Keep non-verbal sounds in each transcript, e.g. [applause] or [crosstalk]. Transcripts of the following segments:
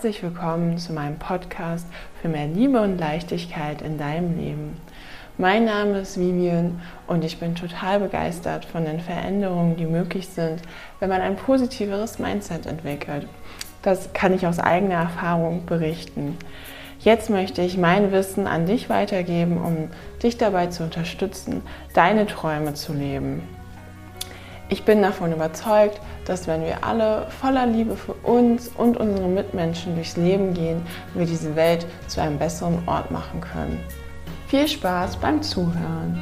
Herzlich willkommen zu meinem Podcast für mehr Liebe und Leichtigkeit in deinem Leben. Mein Name ist Vivian und ich bin total begeistert von den Veränderungen, die möglich sind, wenn man ein positiveres Mindset entwickelt. Das kann ich aus eigener Erfahrung berichten. Jetzt möchte ich mein Wissen an dich weitergeben, um dich dabei zu unterstützen, deine Träume zu leben. Ich bin davon überzeugt, dass wenn wir alle voller Liebe für uns und unsere Mitmenschen durchs Leben gehen, wir diese Welt zu einem besseren Ort machen können. Viel Spaß beim Zuhören!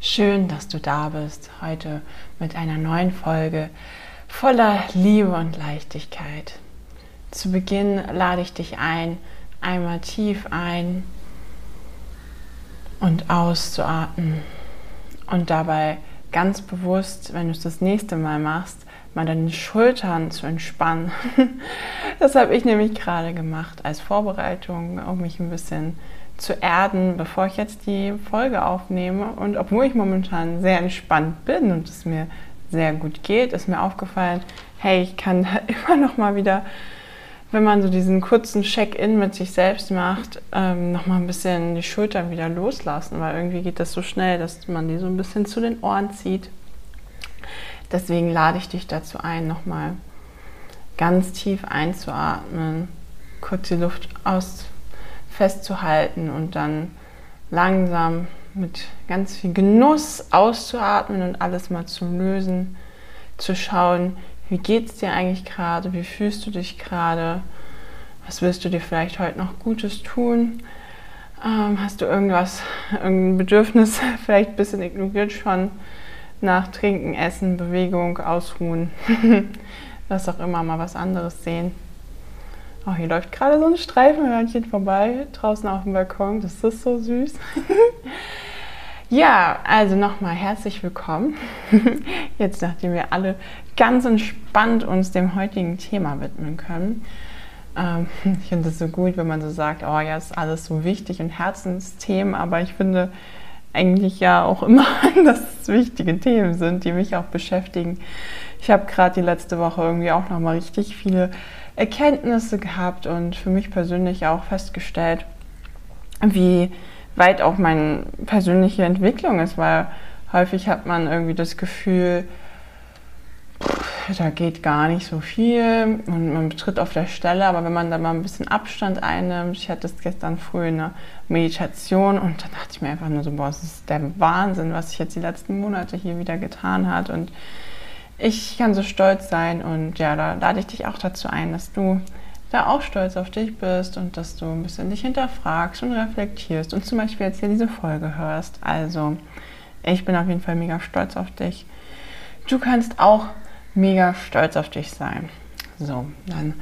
Schön, dass du da bist heute mit einer neuen Folge voller Liebe und Leichtigkeit. Zu Beginn lade ich dich ein, einmal tief ein und auszuatmen und dabei ganz bewusst, wenn du es das nächste Mal machst, mal deine Schultern zu entspannen. [laughs] das habe ich nämlich gerade gemacht als Vorbereitung, um mich ein bisschen zu erden, bevor ich jetzt die Folge aufnehme. Und obwohl ich momentan sehr entspannt bin und es mir sehr gut geht, ist mir aufgefallen, hey, ich kann da [laughs] immer noch mal wieder, wenn man so diesen kurzen Check-in mit sich selbst macht, ähm, noch mal ein bisschen die Schultern wieder loslassen, weil irgendwie geht das so schnell, dass man die so ein bisschen zu den Ohren zieht. Deswegen lade ich dich dazu ein, noch mal ganz tief einzuatmen, kurz die Luft aus festzuhalten und dann langsam mit ganz viel Genuss auszuatmen und alles mal zu lösen, zu schauen, wie geht es dir eigentlich gerade, wie fühlst du dich gerade, was willst du dir vielleicht heute noch Gutes tun, ähm, hast du irgendwas, irgendein Bedürfnis [laughs] vielleicht ein bisschen ignoriert schon nach Trinken, Essen, Bewegung, Ausruhen, [laughs] was auch immer, mal was anderes sehen. Oh, hier läuft gerade so ein Streifenhörnchen vorbei, draußen auf dem Balkon. Das ist so süß. [laughs] ja, also nochmal herzlich willkommen. [laughs] Jetzt, nachdem wir alle ganz entspannt uns dem heutigen Thema widmen können. Ähm, [laughs] ich finde es so gut, wenn man so sagt, oh ja, ist alles so wichtig und Herzensthemen, aber ich finde eigentlich ja auch immer, [laughs] dass es wichtige Themen sind, die mich auch beschäftigen. Ich habe gerade die letzte Woche irgendwie auch nochmal richtig viele Erkenntnisse gehabt und für mich persönlich auch festgestellt, wie weit auch meine persönliche Entwicklung ist, weil häufig hat man irgendwie das Gefühl, da geht gar nicht so viel und man betritt auf der Stelle, aber wenn man da mal ein bisschen Abstand einnimmt, ich hatte das gestern früh in einer Meditation und dann dachte ich mir einfach nur so, boah, das ist der Wahnsinn, was sich jetzt die letzten Monate hier wieder getan hat und ich kann so stolz sein und ja, da lade ich dich auch dazu ein, dass du da auch stolz auf dich bist und dass du ein bisschen dich hinterfragst und reflektierst und zum Beispiel jetzt hier diese Folge hörst. Also, ich bin auf jeden Fall mega stolz auf dich. Du kannst auch mega stolz auf dich sein. So, dann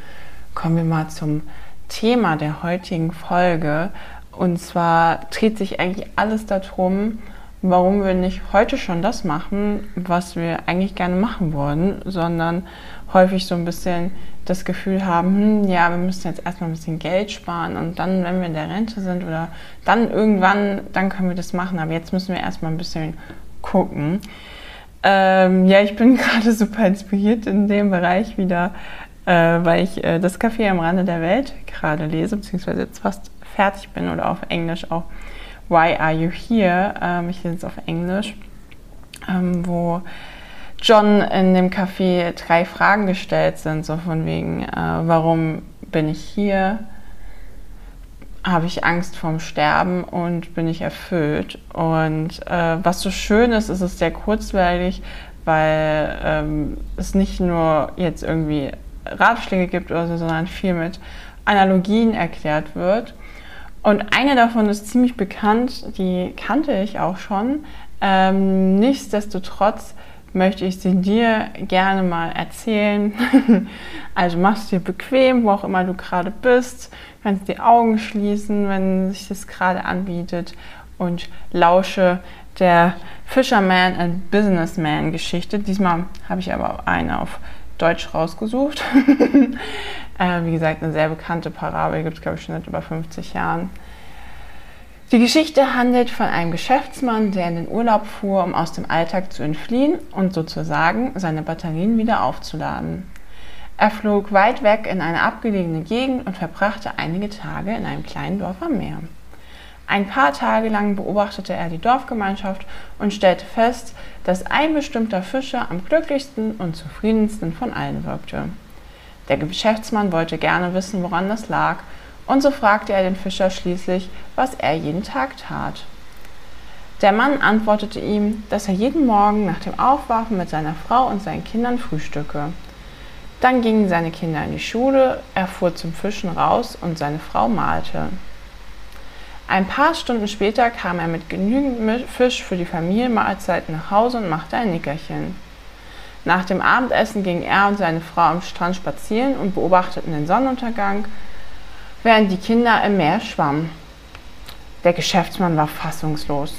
kommen wir mal zum Thema der heutigen Folge. Und zwar dreht sich eigentlich alles darum, warum wir nicht heute schon das machen, was wir eigentlich gerne machen wollen, sondern häufig so ein bisschen das Gefühl haben, hm, ja, wir müssen jetzt erstmal ein bisschen Geld sparen und dann, wenn wir in der Rente sind oder dann irgendwann, dann können wir das machen, aber jetzt müssen wir erstmal ein bisschen gucken. Ähm, ja, ich bin [laughs] gerade super inspiriert in dem Bereich wieder, äh, weil ich äh, das Café am Rande der Welt gerade lese, beziehungsweise jetzt fast fertig bin oder auf Englisch auch Why Are You Here? Ähm, ich lese es auf Englisch, ähm, wo John in dem Café drei Fragen gestellt sind, so von wegen, äh, warum bin ich hier? Habe ich Angst vorm Sterben und bin ich erfüllt? Und äh, was so schön ist, ist es sehr kurzweilig, weil ähm, es nicht nur jetzt irgendwie Ratschläge gibt oder so, sondern viel mit Analogien erklärt wird. Und eine davon ist ziemlich bekannt, die kannte ich auch schon. Ähm, nichtsdestotrotz möchte ich sie dir gerne mal erzählen. [laughs] also machst dir bequem, wo auch immer du gerade bist, kannst die Augen schließen, wenn sich das gerade anbietet und lausche der Fisherman and Businessman Geschichte. Diesmal habe ich aber eine auf Deutsch rausgesucht. [laughs] Äh, wie gesagt, eine sehr bekannte Parabel, gibt es, glaube ich, schon seit über 50 Jahren. Die Geschichte handelt von einem Geschäftsmann, der in den Urlaub fuhr, um aus dem Alltag zu entfliehen und sozusagen seine Batterien wieder aufzuladen. Er flog weit weg in eine abgelegene Gegend und verbrachte einige Tage in einem kleinen Dorf am Meer. Ein paar Tage lang beobachtete er die Dorfgemeinschaft und stellte fest, dass ein bestimmter Fischer am glücklichsten und zufriedensten von allen wirkte. Der Geschäftsmann wollte gerne wissen, woran das lag, und so fragte er den Fischer schließlich, was er jeden Tag tat. Der Mann antwortete ihm, dass er jeden Morgen nach dem Aufwachen mit seiner Frau und seinen Kindern frühstücke. Dann gingen seine Kinder in die Schule, er fuhr zum Fischen raus und seine Frau malte. Ein paar Stunden später kam er mit genügend Fisch für die Familienmahlzeit nach Hause und machte ein Nickerchen. Nach dem Abendessen gingen er und seine Frau am Strand spazieren und beobachteten den Sonnenuntergang, während die Kinder im Meer schwammen. Der Geschäftsmann war fassungslos.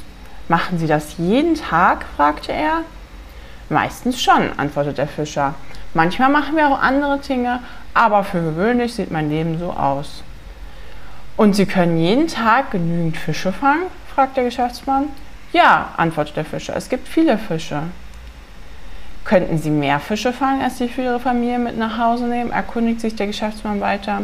Machen Sie das jeden Tag? fragte er. Meistens schon, antwortete der Fischer. Manchmal machen wir auch andere Dinge, aber für gewöhnlich sieht mein Leben so aus. Und Sie können jeden Tag genügend Fische fangen? fragt der Geschäftsmann. Ja, antwortet der Fischer, es gibt viele Fische. Könnten Sie mehr Fische fangen, als Sie für Ihre Familie mit nach Hause nehmen? erkundigt sich der Geschäftsmann weiter.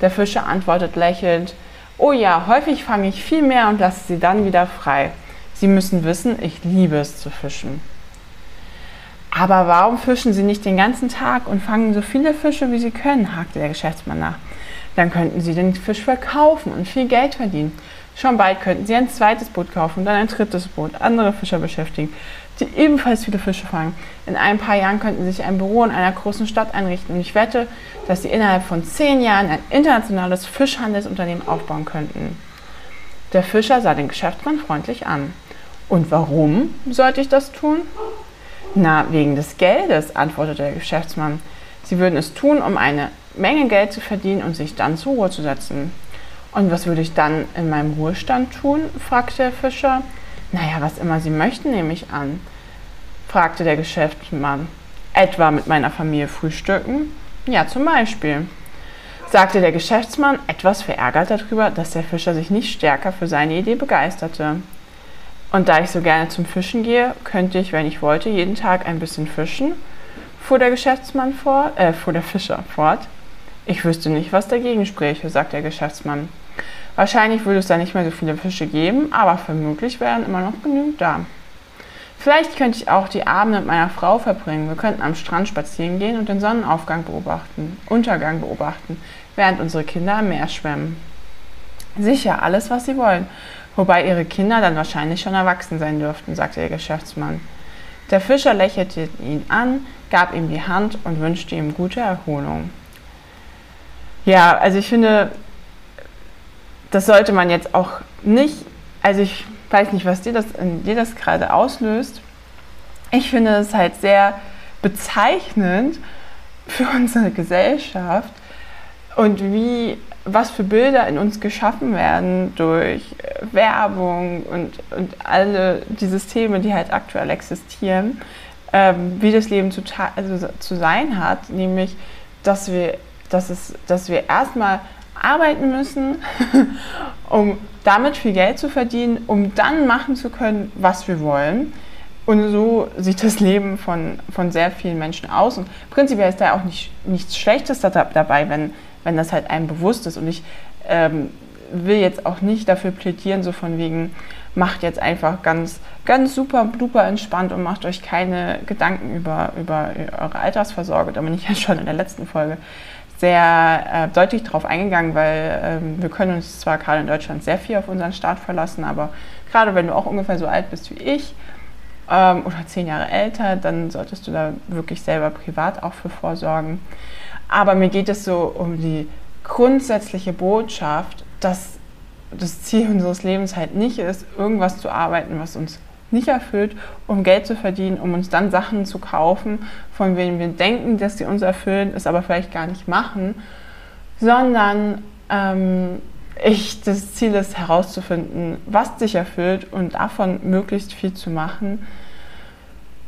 Der Fischer antwortet lächelnd, Oh ja, häufig fange ich viel mehr und lasse sie dann wieder frei. Sie müssen wissen, ich liebe es zu fischen. Aber warum fischen Sie nicht den ganzen Tag und fangen so viele Fische, wie Sie können? hakte der Geschäftsmann nach. Dann könnten Sie den Fisch verkaufen und viel Geld verdienen. Schon bald könnten Sie ein zweites Boot kaufen dann ein drittes Boot, andere Fischer beschäftigen, die ebenfalls viele Fische fangen. In ein paar Jahren könnten Sie sich ein Büro in einer großen Stadt einrichten und ich wette, dass Sie innerhalb von zehn Jahren ein internationales Fischhandelsunternehmen aufbauen könnten. Der Fischer sah den Geschäftsmann freundlich an. Und warum sollte ich das tun? Na, wegen des Geldes, antwortete der Geschäftsmann. Sie würden es tun, um eine Menge Geld zu verdienen und sich dann zur Ruhe zu setzen. Und was würde ich dann in meinem Ruhestand tun? fragte der Fischer. Naja, was immer Sie möchten, nehme ich an, fragte der Geschäftsmann. Etwa mit meiner Familie frühstücken? Ja, zum Beispiel, sagte der Geschäftsmann, etwas verärgert darüber, dass der Fischer sich nicht stärker für seine Idee begeisterte. Und da ich so gerne zum Fischen gehe, könnte ich, wenn ich wollte, jeden Tag ein bisschen fischen, fuhr der Geschäftsmann fort, äh, fuhr der Fischer fort. Ich wüsste nicht, was dagegen spräche, sagte der Geschäftsmann. Wahrscheinlich würde es da nicht mehr so viele Fische geben, aber vermutlich wären immer noch genügend da. Vielleicht könnte ich auch die Abende mit meiner Frau verbringen. Wir könnten am Strand spazieren gehen und den Sonnenaufgang beobachten, Untergang beobachten, während unsere Kinder am Meer schwimmen. Sicher, alles, was sie wollen wobei ihre Kinder dann wahrscheinlich schon erwachsen sein dürften, sagte der Geschäftsmann. Der Fischer lächelte ihn an, gab ihm die Hand und wünschte ihm gute Erholung. Ja, also ich finde, das sollte man jetzt auch nicht, also ich weiß nicht, was dir das, dir das gerade auslöst. Ich finde es halt sehr bezeichnend für [laughs] unsere Gesellschaft und wie was für Bilder in uns geschaffen werden durch äh, Werbung und, und alle die Systeme, die halt aktuell existieren, ähm, wie das Leben zu, also zu sein hat, nämlich, dass wir, dass dass wir erstmal arbeiten müssen, [laughs] um damit viel Geld zu verdienen, um dann machen zu können, was wir wollen. Und so sieht das Leben von, von sehr vielen Menschen aus. Und prinzipiell ist da auch nicht, nichts Schlechtes dabei, wenn wenn das halt einem bewusst ist. Und ich ähm, will jetzt auch nicht dafür plädieren, so von wegen, macht jetzt einfach ganz, ganz super, duper entspannt und macht euch keine Gedanken über, über eure Altersvorsorge. Da bin ich [laughs] ja schon in der letzten Folge sehr äh, deutlich drauf eingegangen, weil ähm, wir können uns zwar gerade in Deutschland sehr viel auf unseren Staat verlassen, aber gerade wenn du auch ungefähr so alt bist wie ich ähm, oder zehn Jahre älter, dann solltest du da wirklich selber privat auch für vorsorgen. Aber mir geht es so um die grundsätzliche Botschaft, dass das Ziel unseres Lebens halt nicht ist, irgendwas zu arbeiten, was uns nicht erfüllt, um Geld zu verdienen, um uns dann Sachen zu kaufen, von denen wir denken, dass sie uns erfüllen, es aber vielleicht gar nicht machen, sondern ähm, ich, das Ziel ist herauszufinden, was dich erfüllt und davon möglichst viel zu machen.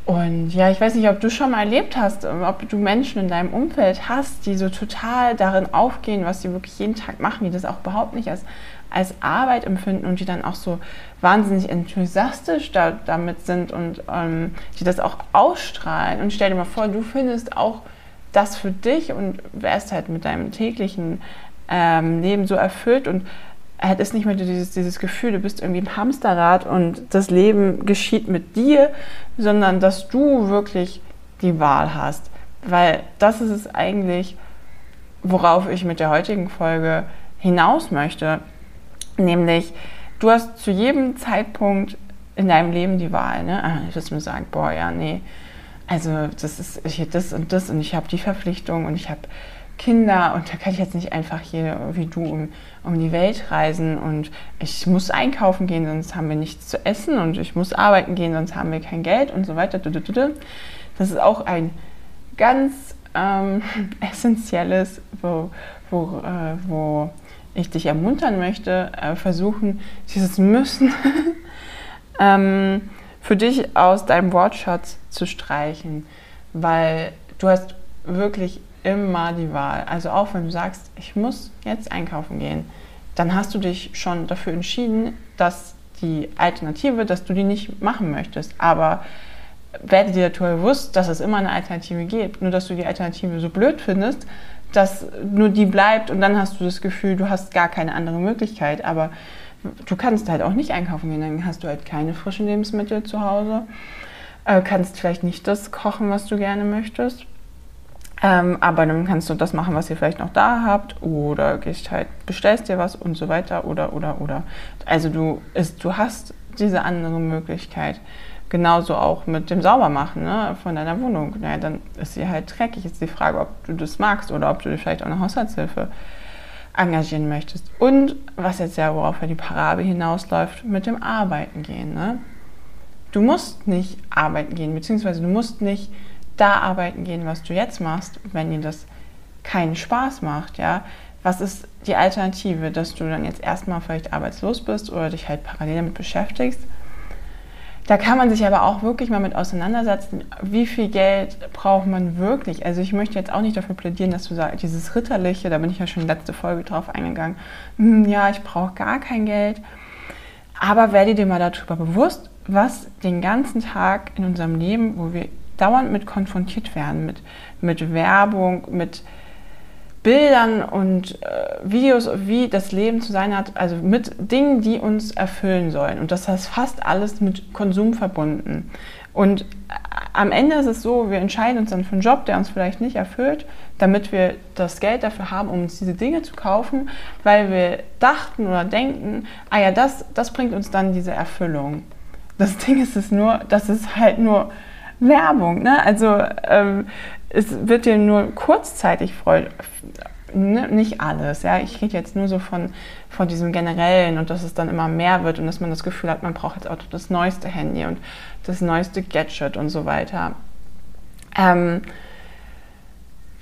Und ja, ich weiß nicht, ob du schon mal erlebt hast, ob du Menschen in deinem Umfeld hast, die so total darin aufgehen, was sie wirklich jeden Tag machen, die das auch überhaupt nicht als, als Arbeit empfinden und die dann auch so wahnsinnig enthusiastisch da, damit sind und ähm, die das auch ausstrahlen. Und stell dir mal vor, du findest auch das für dich und wärst halt mit deinem täglichen ähm, Leben so erfüllt und hättest nicht mehr dieses, dieses Gefühl, du bist irgendwie im Hamsterrad und das Leben geschieht mit dir, sondern dass du wirklich die Wahl hast. Weil das ist es eigentlich, worauf ich mit der heutigen Folge hinaus möchte. Nämlich, du hast zu jedem Zeitpunkt in deinem Leben die Wahl. Ne? Ah, ich würde mir sagen, boah, ja, nee, also das ist hier das und das und ich habe die Verpflichtung und ich habe Kinder und da kann ich jetzt nicht einfach hier wie du um, um die Welt reisen und ich muss einkaufen gehen, sonst haben wir nichts zu essen und ich muss arbeiten gehen, sonst haben wir kein Geld und so weiter. Das ist auch ein ganz ähm, [laughs] essentielles, wo, wo, äh, wo ich dich ermuntern möchte, äh, versuchen, dieses Müssen [laughs] ähm, für dich aus deinem Wortschatz zu streichen, weil du hast wirklich immer die Wahl. Also auch wenn du sagst, ich muss jetzt einkaufen gehen, dann hast du dich schon dafür entschieden, dass die Alternative, dass du die nicht machen möchtest. Aber werde dir darüber bewusst, dass es immer eine Alternative gibt. Nur dass du die Alternative so blöd findest, dass nur die bleibt und dann hast du das Gefühl, du hast gar keine andere Möglichkeit. Aber du kannst halt auch nicht einkaufen gehen, dann hast du halt keine frischen Lebensmittel zu Hause, äh, kannst vielleicht nicht das kochen, was du gerne möchtest. Ähm, aber dann kannst du das machen, was ihr vielleicht noch da habt, oder gehst halt, bestellst dir was und so weiter, oder, oder, oder. Also du, ist, du hast diese andere Möglichkeit. Genauso auch mit dem Saubermachen ne, von deiner Wohnung. Naja, dann ist sie halt dreckig. Ist die Frage, ob du das magst oder ob du dir vielleicht auch eine Haushaltshilfe engagieren möchtest. Und was jetzt ja, worauf ja die Parabel hinausläuft, mit dem Arbeiten gehen. Ne? Du musst nicht arbeiten gehen, beziehungsweise du musst nicht da arbeiten gehen, was du jetzt machst, wenn dir das keinen Spaß macht, ja. Was ist die Alternative, dass du dann jetzt erstmal vielleicht arbeitslos bist oder dich halt parallel damit beschäftigst? Da kann man sich aber auch wirklich mal mit auseinandersetzen, wie viel Geld braucht man wirklich. Also ich möchte jetzt auch nicht dafür plädieren, dass du sagst, dieses Ritterliche, da bin ich ja schon letzte Folge drauf eingegangen, hm, ja, ich brauche gar kein Geld. Aber werde dir mal darüber bewusst, was den ganzen Tag in unserem Leben, wo wir dauernd mit konfrontiert werden, mit, mit Werbung, mit Bildern und äh, Videos, wie das Leben zu sein hat, also mit Dingen, die uns erfüllen sollen. Und das heißt fast alles mit Konsum verbunden. Und äh, am Ende ist es so, wir entscheiden uns dann für einen Job, der uns vielleicht nicht erfüllt, damit wir das Geld dafür haben, um uns diese Dinge zu kaufen, weil wir dachten oder denken, ah ja, das, das bringt uns dann diese Erfüllung. Das Ding ist es nur, dass es halt nur Werbung. Ne? Also ähm, es wird dir nur kurzzeitig freuen. Ne? Nicht alles. Ja? Ich rede jetzt nur so von, von diesem Generellen und dass es dann immer mehr wird und dass man das Gefühl hat, man braucht jetzt auch das neueste Handy und das neueste Gadget und so weiter. Ähm,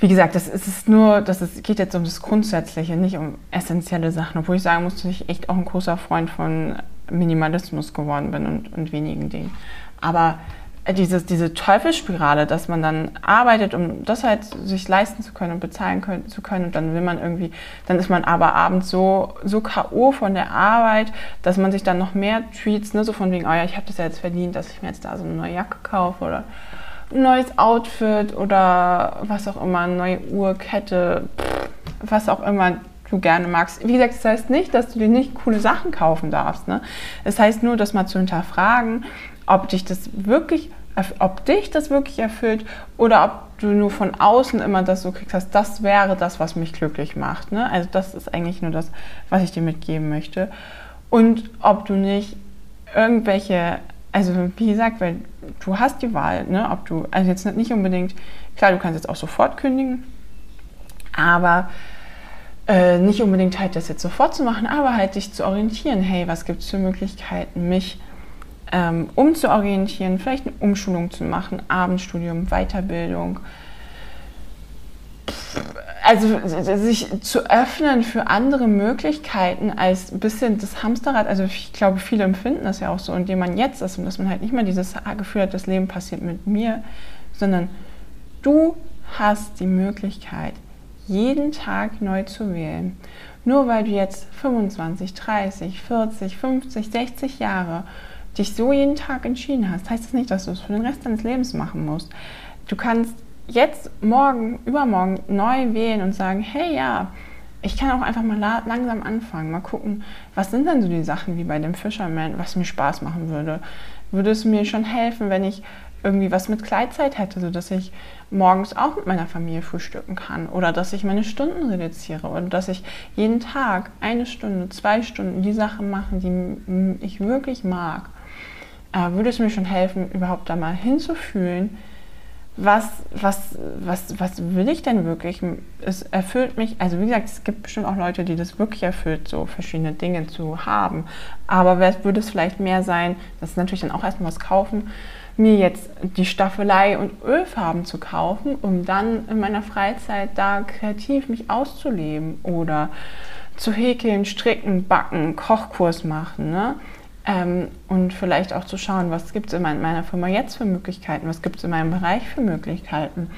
wie gesagt, das ist nur, das ist, geht jetzt um das Grundsätzliche, nicht um essentielle Sachen. Obwohl ich sagen muss, dass ich echt auch ein großer Freund von Minimalismus geworden bin und, und wenigen Dingen. Aber dieses, diese Teufelsspirale, dass man dann arbeitet, um das halt sich leisten zu können und bezahlen können, zu können und dann will man irgendwie, dann ist man aber abends so, so K.O. von der Arbeit, dass man sich dann noch mehr Tweets, ne, so von wegen, oh ja, ich habe das ja jetzt verdient, dass ich mir jetzt da so eine neue Jacke kaufe oder ein neues Outfit oder was auch immer, eine neue Uhrkette, was auch immer du gerne magst. Wie gesagt, das heißt nicht, dass du dir nicht coole Sachen kaufen darfst. Ne? Es heißt nur, das mal zu hinterfragen, ob dich das wirklich, ob dich das wirklich erfüllt oder ob du nur von außen immer das so kriegst, hast, das wäre das, was mich glücklich macht. Ne? Also das ist eigentlich nur das, was ich dir mitgeben möchte. Und ob du nicht irgendwelche, also wie gesagt, weil du hast die Wahl, ne? ob du, also jetzt nicht unbedingt, klar, du kannst jetzt auch sofort kündigen, aber äh, nicht unbedingt halt das jetzt sofort zu machen, aber halt dich zu orientieren, hey, was gibt es für Möglichkeiten, mich ähm, umzuorientieren, vielleicht eine Umschulung zu machen, Abendstudium, Weiterbildung. also sich zu öffnen für andere Möglichkeiten als ein bisschen das Hamsterrad. Also ich glaube, viele empfinden das ja auch so, indem man jetzt ist und dass man halt nicht mehr dieses Gefühl hat, das Leben passiert mit mir, sondern du hast die Möglichkeit, jeden Tag neu zu wählen. Nur weil du jetzt 25, 30, 40, 50, 60 Jahre dich so jeden Tag entschieden hast, heißt das nicht, dass du es für den Rest deines Lebens machen musst. Du kannst jetzt, morgen, übermorgen neu wählen und sagen, hey ja, ich kann auch einfach mal langsam anfangen, mal gucken, was sind denn so die Sachen wie bei dem Fisherman, was mir Spaß machen würde. Würde es mir schon helfen, wenn ich irgendwie was mit Kleidzeit hätte, sodass ich morgens auch mit meiner Familie frühstücken kann oder dass ich meine Stunden reduziere oder dass ich jeden Tag eine Stunde, zwei Stunden die Sachen mache, die ich wirklich mag, äh, würde es mir schon helfen, überhaupt da mal hinzufühlen, was, was, was, was will ich denn wirklich? Es erfüllt mich, also wie gesagt, es gibt bestimmt auch Leute, die das wirklich erfüllt, so verschiedene Dinge zu haben. Aber würde es vielleicht mehr sein, das ist natürlich dann auch erstmal was kaufen, mir jetzt die Staffelei und Ölfarben zu kaufen, um dann in meiner Freizeit da kreativ mich auszuleben oder zu häkeln, stricken, backen, Kochkurs machen. Ne? Ähm, und vielleicht auch zu schauen, was gibt es in meiner Firma jetzt für Möglichkeiten, was gibt es in meinem Bereich für Möglichkeiten.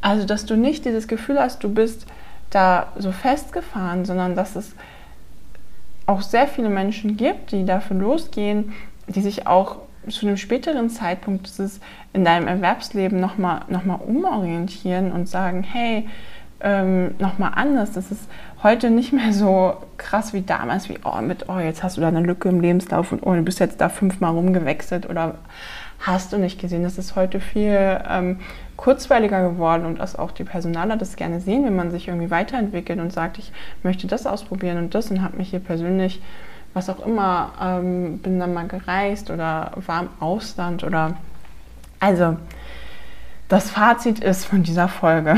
Also, dass du nicht dieses Gefühl hast, du bist da so festgefahren, sondern dass es auch sehr viele Menschen gibt, die dafür losgehen, die sich auch zu einem späteren Zeitpunkt dieses in deinem Erwerbsleben nochmal noch mal umorientieren und sagen, hey, ähm, nochmal anders. Das ist heute nicht mehr so krass wie damals, wie oh, mit, oh, jetzt hast du da eine Lücke im Lebenslauf und oh, du bist jetzt da fünfmal rumgewechselt oder hast du nicht gesehen. Das ist heute viel ähm, kurzweiliger geworden und dass auch die Personaler das gerne sehen, wenn man sich irgendwie weiterentwickelt und sagt, ich möchte das ausprobieren und das und habe mich hier persönlich, was auch immer, ähm, bin dann mal gereist oder war im Ausland oder also das Fazit ist von dieser Folge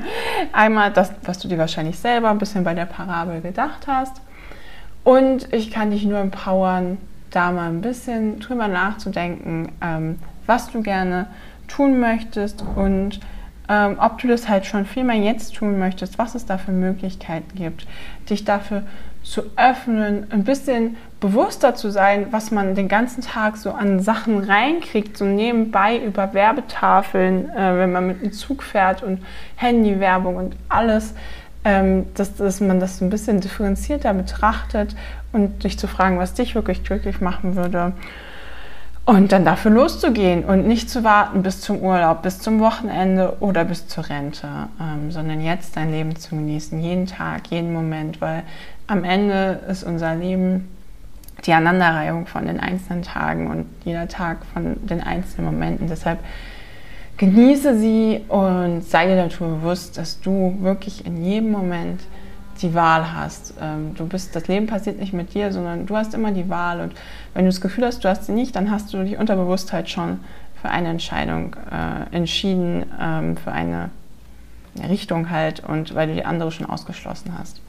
[laughs] einmal das, was du dir wahrscheinlich selber ein bisschen bei der Parabel gedacht hast. Und ich kann dich nur empowern, da mal ein bisschen drüber nachzudenken, ähm, was du gerne tun möchtest und ähm, ob du das halt schon viel mehr jetzt tun möchtest, was es da für Möglichkeiten gibt, dich dafür zu öffnen, ein bisschen bewusster zu sein, was man den ganzen Tag so an Sachen reinkriegt, so nebenbei über Werbetafeln, äh, wenn man mit dem Zug fährt und Handywerbung und alles, ähm, dass, dass man das so ein bisschen differenzierter betrachtet und dich zu fragen, was dich wirklich glücklich machen würde. Und dann dafür loszugehen und nicht zu warten bis zum Urlaub, bis zum Wochenende oder bis zur Rente, ähm, sondern jetzt dein Leben zu genießen, jeden Tag, jeden Moment, weil am Ende ist unser Leben die Aneinanderreihung von den einzelnen Tagen und jeder Tag von den einzelnen Momenten. Deshalb genieße sie und sei dir dazu bewusst, dass du wirklich in jedem Moment die Wahl hast. Ähm, du bist, das Leben passiert nicht mit dir, sondern du hast immer die Wahl. Und wenn du das Gefühl hast, du hast sie nicht, dann hast du die Unterbewusstheit schon für eine Entscheidung äh, entschieden, ähm, für eine Richtung halt und weil du die andere schon ausgeschlossen hast.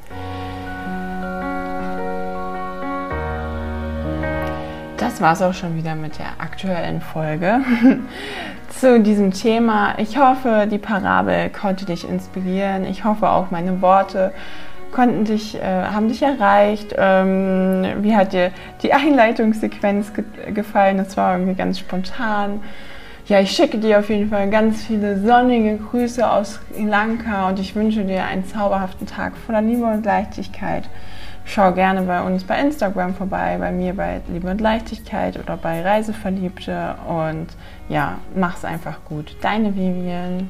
Das war es auch schon wieder mit der aktuellen Folge [laughs] zu diesem Thema. Ich hoffe, die Parabel konnte dich inspirieren. Ich hoffe auch meine Worte konnten dich, äh, haben dich erreicht. Ähm, wie hat dir die Einleitungssequenz ge gefallen? Das war irgendwie ganz spontan. Ja, ich schicke dir auf jeden Fall ganz viele sonnige Grüße aus Sri Lanka und ich wünsche dir einen zauberhaften Tag voller Liebe und Leichtigkeit. Schau gerne bei uns bei Instagram vorbei, bei mir bei Liebe und Leichtigkeit oder bei Reiseverliebte und ja, mach's einfach gut. Deine Vivian.